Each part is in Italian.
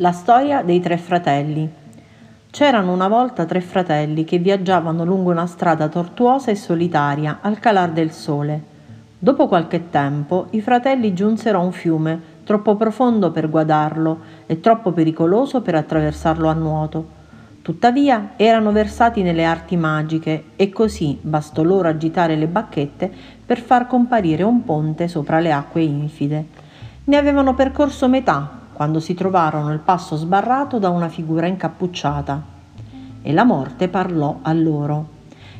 La storia dei tre fratelli. C'erano una volta tre fratelli che viaggiavano lungo una strada tortuosa e solitaria al calar del sole. Dopo qualche tempo i fratelli giunsero a un fiume troppo profondo per guadarlo e troppo pericoloso per attraversarlo a nuoto. Tuttavia erano versati nelle arti magiche e così bastò loro agitare le bacchette per far comparire un ponte sopra le acque infide. Ne avevano percorso metà quando si trovarono il passo sbarrato da una figura incappucciata. E la morte parlò a loro.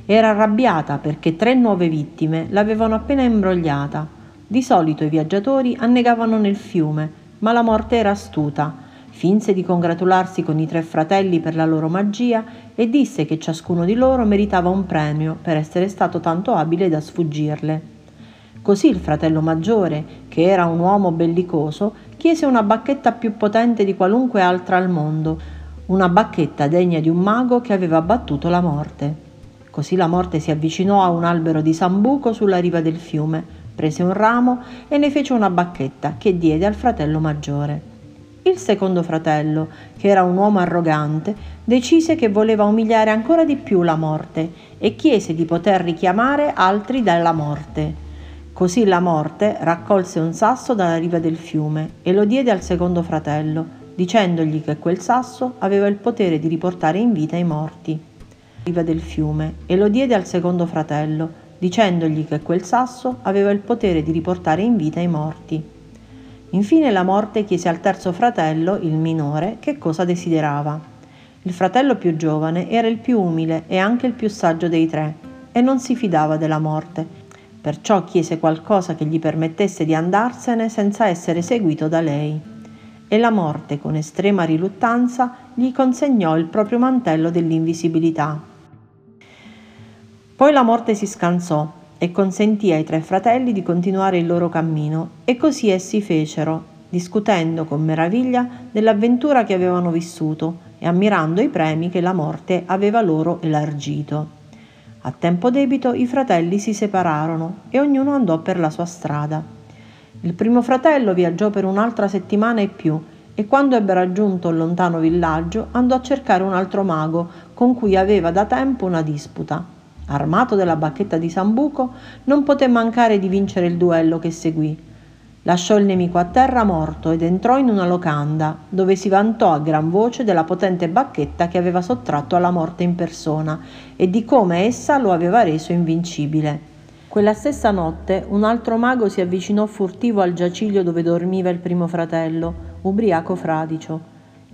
Era arrabbiata perché tre nuove vittime l'avevano appena imbrogliata. Di solito i viaggiatori annegavano nel fiume, ma la morte era astuta. Finse di congratularsi con i tre fratelli per la loro magia e disse che ciascuno di loro meritava un premio per essere stato tanto abile da sfuggirle. Così il fratello maggiore, che era un uomo bellicoso, chiese una bacchetta più potente di qualunque altra al mondo, una bacchetta degna di un mago che aveva battuto la morte. Così la morte si avvicinò a un albero di sambuco sulla riva del fiume, prese un ramo e ne fece una bacchetta che diede al fratello maggiore. Il secondo fratello, che era un uomo arrogante, decise che voleva umiliare ancora di più la morte e chiese di poter richiamare altri dalla morte. Così la morte raccolse un sasso dalla riva del fiume e lo diede al secondo fratello, dicendogli che quel sasso aveva il potere di riportare in vita i morti. Riva del fiume e lo diede al secondo fratello, dicendogli che quel sasso aveva il potere di riportare in vita i morti. Infine la morte chiese al terzo fratello, il minore, che cosa desiderava. Il fratello più giovane era il più umile e anche il più saggio dei tre, e non si fidava della morte, perciò chiese qualcosa che gli permettesse di andarsene senza essere seguito da lei. E la morte, con estrema riluttanza, gli consegnò il proprio mantello dell'invisibilità. Poi la morte si scansò e consentì ai tre fratelli di continuare il loro cammino, e così essi fecero, discutendo con meraviglia dell'avventura che avevano vissuto e ammirando i premi che la morte aveva loro elargito. A tempo debito i fratelli si separarono e ognuno andò per la sua strada. Il primo fratello viaggiò per un'altra settimana e più e quando ebbe raggiunto il lontano villaggio andò a cercare un altro mago con cui aveva da tempo una disputa. Armato della bacchetta di Sambuco, non poté mancare di vincere il duello che seguì Lasciò il nemico a terra morto ed entrò in una locanda, dove si vantò a gran voce della potente bacchetta che aveva sottratto alla morte in persona e di come essa lo aveva reso invincibile. Quella stessa notte un altro mago si avvicinò furtivo al giaciglio dove dormiva il primo fratello, ubriaco fradicio.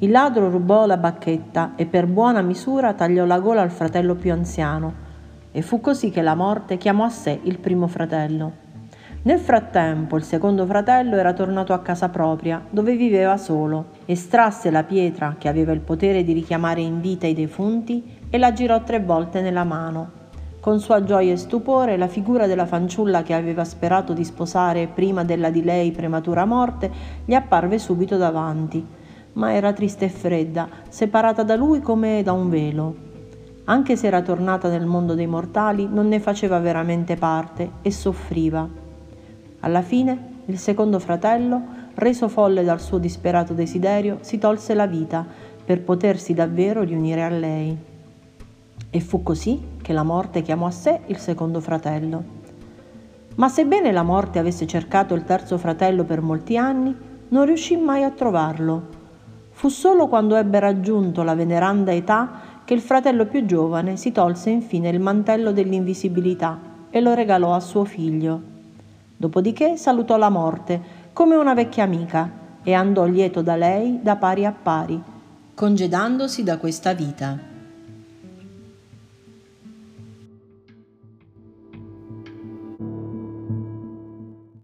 Il ladro rubò la bacchetta e per buona misura tagliò la gola al fratello più anziano. E fu così che la morte chiamò a sé il primo fratello. Nel frattempo il secondo fratello era tornato a casa propria, dove viveva solo, estrasse la pietra che aveva il potere di richiamare in vita i defunti e la girò tre volte nella mano. Con sua gioia e stupore la figura della fanciulla che aveva sperato di sposare prima della di lei prematura morte gli apparve subito davanti, ma era triste e fredda, separata da lui come da un velo. Anche se era tornata nel mondo dei mortali, non ne faceva veramente parte e soffriva alla fine, il secondo fratello, reso folle dal suo disperato desiderio, si tolse la vita per potersi davvero riunire a lei. E fu così che la morte chiamò a sé il secondo fratello. Ma sebbene la morte avesse cercato il terzo fratello per molti anni, non riuscì mai a trovarlo. Fu solo quando ebbe raggiunto la veneranda età che il fratello più giovane si tolse infine il mantello dell'invisibilità e lo regalò a suo figlio. Dopodiché salutò la morte come una vecchia amica e andò lieto da lei da pari a pari, congedandosi da questa vita.